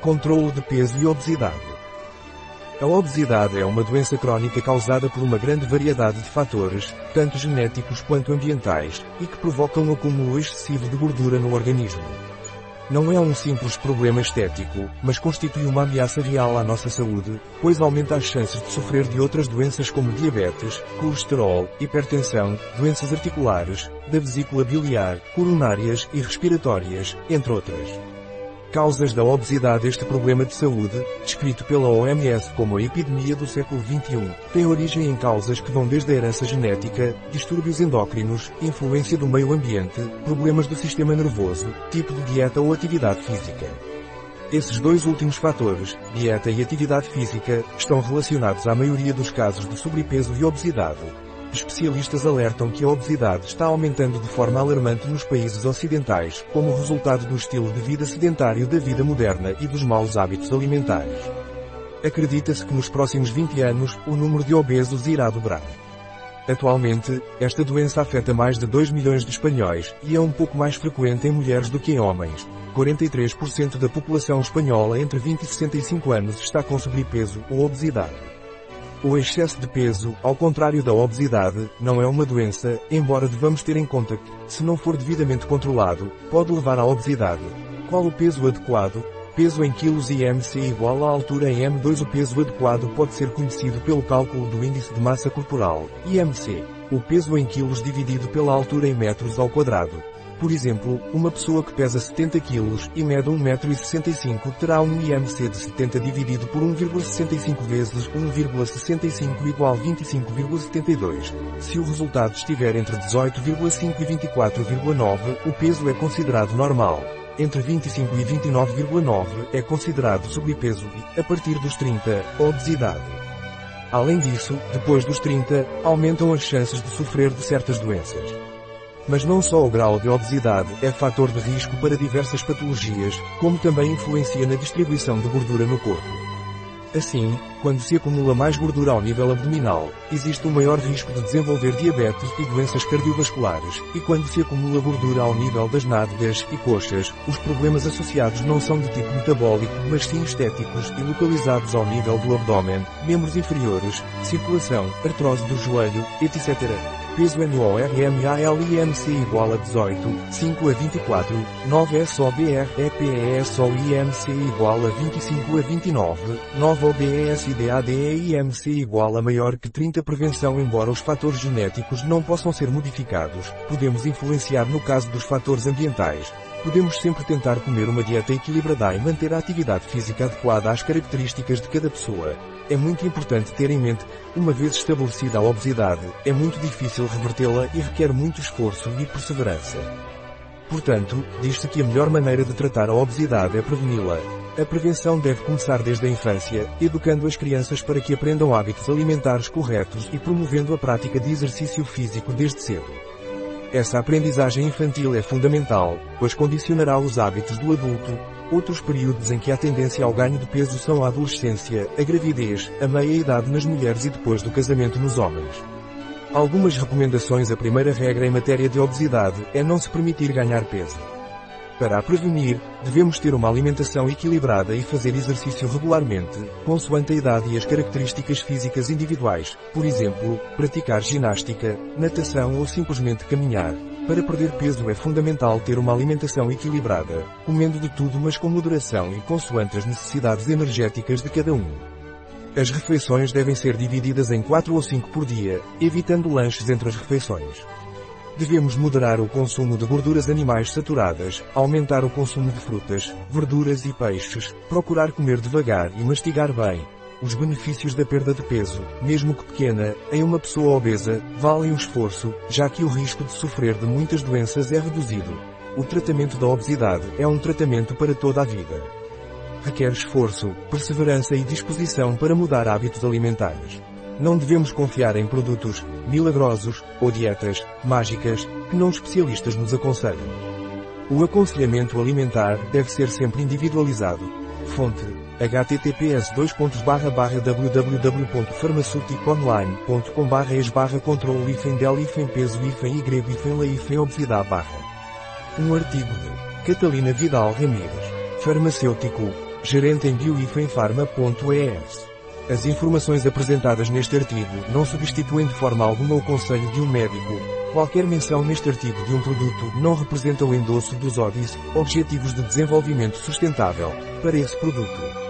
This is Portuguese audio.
Controlo de peso e obesidade. A obesidade é uma doença crónica causada por uma grande variedade de fatores, tanto genéticos quanto ambientais, e que provocam um acúmulo excessivo de gordura no organismo. Não é um simples problema estético, mas constitui uma ameaça real à nossa saúde, pois aumenta as chances de sofrer de outras doenças como diabetes, colesterol, hipertensão, doenças articulares, da vesícula biliar, coronárias e respiratórias, entre outras. Causas da obesidade Este problema de saúde, descrito pela OMS como a epidemia do século XXI, tem origem em causas que vão desde a herança genética, distúrbios endócrinos, influência do meio ambiente, problemas do sistema nervoso, tipo de dieta ou atividade física. Esses dois últimos fatores, dieta e atividade física, estão relacionados à maioria dos casos de sobrepeso e obesidade, Especialistas alertam que a obesidade está aumentando de forma alarmante nos países ocidentais, como resultado do estilo de vida sedentário da vida moderna e dos maus hábitos alimentares. Acredita-se que nos próximos 20 anos, o número de obesos irá dobrar. Atualmente, esta doença afeta mais de 2 milhões de espanhóis, e é um pouco mais frequente em mulheres do que em homens. 43% da população espanhola entre 20 e 65 anos está com sobrepeso ou obesidade. O excesso de peso, ao contrário da obesidade, não é uma doença, embora devamos ter em conta que, se não for devidamente controlado, pode levar à obesidade. Qual o peso adequado? Peso em quilos IMC igual à altura em M2 O peso adequado pode ser conhecido pelo cálculo do índice de massa corporal, IMC. O peso em quilos dividido pela altura em metros ao quadrado. Por exemplo, uma pessoa que pesa 70 kg e mede 1,65m terá um IMC de 70 dividido por 1,65 vezes 1,65 igual 25,72. Se o resultado estiver entre 18,5 e 24,9, o peso é considerado normal. Entre 25 e 29,9 é considerado sobrepeso e, a partir dos 30, obesidade. Além disso, depois dos 30, aumentam as chances de sofrer de certas doenças. Mas não só o grau de obesidade é fator de risco para diversas patologias, como também influencia na distribuição de gordura no corpo. Assim, quando se acumula mais gordura ao nível abdominal, existe um maior risco de desenvolver diabetes e doenças cardiovasculares, e quando se acumula gordura ao nível das nádegas e coxas, os problemas associados não são de tipo metabólico, mas sim estéticos e localizados ao nível do abdômen, membros inferiores, circulação, artrose do joelho, etc peso NORMALIMC igual a 18, 5 a 24, 9 SOBR EPESOIMC igual a 25 a 29, 9 OBES IDADEIMC igual a maior que 30 Prevenção Embora os fatores genéticos não possam ser modificados, podemos influenciar no caso dos fatores ambientais. Podemos sempre tentar comer uma dieta equilibrada e manter a atividade física adequada às características de cada pessoa. É muito importante ter em mente, uma vez estabelecida a obesidade, é muito difícil revertê-la e requer muito esforço e perseverança. Portanto, diz-se que a melhor maneira de tratar a obesidade é preveni-la. A prevenção deve começar desde a infância, educando as crianças para que aprendam hábitos alimentares corretos e promovendo a prática de exercício físico desde cedo. Essa aprendizagem infantil é fundamental, pois condicionará os hábitos do adulto, Outros períodos em que há tendência ao ganho de peso são a adolescência, a gravidez, a meia-idade nas mulheres e depois do casamento nos homens. Algumas recomendações A primeira regra em matéria de obesidade é não se permitir ganhar peso. Para a prevenir, devemos ter uma alimentação equilibrada e fazer exercício regularmente, consoante a idade e as características físicas individuais, por exemplo, praticar ginástica, natação ou simplesmente caminhar. Para perder peso é fundamental ter uma alimentação equilibrada, comendo de tudo mas com moderação e consoante as necessidades energéticas de cada um. As refeições devem ser divididas em 4 ou 5 por dia, evitando lanches entre as refeições. Devemos moderar o consumo de gorduras animais saturadas, aumentar o consumo de frutas, verduras e peixes, procurar comer devagar e mastigar bem, os benefícios da perda de peso, mesmo que pequena, em uma pessoa obesa, valem o esforço, já que o risco de sofrer de muitas doenças é reduzido. O tratamento da obesidade é um tratamento para toda a vida. Requer esforço, perseverança e disposição para mudar hábitos alimentares. Não devemos confiar em produtos milagrosos ou dietas mágicas que não especialistas nos aconselham. O aconselhamento alimentar deve ser sempre individualizado. Fonte https www.farmaceuticoonline.com barra es barra controle hífen del peso hífen y hífen la hífen obesidade barra. Um artigo de Catalina Vidal Ramírez, farmacêutico, gerente em bioifenfarma.es. As informações apresentadas neste artigo não substituem de forma alguma o conselho de um médico. Qualquer menção neste artigo de um produto não representa o endosso dos ODIs, Objetivos de Desenvolvimento Sustentável, para esse produto.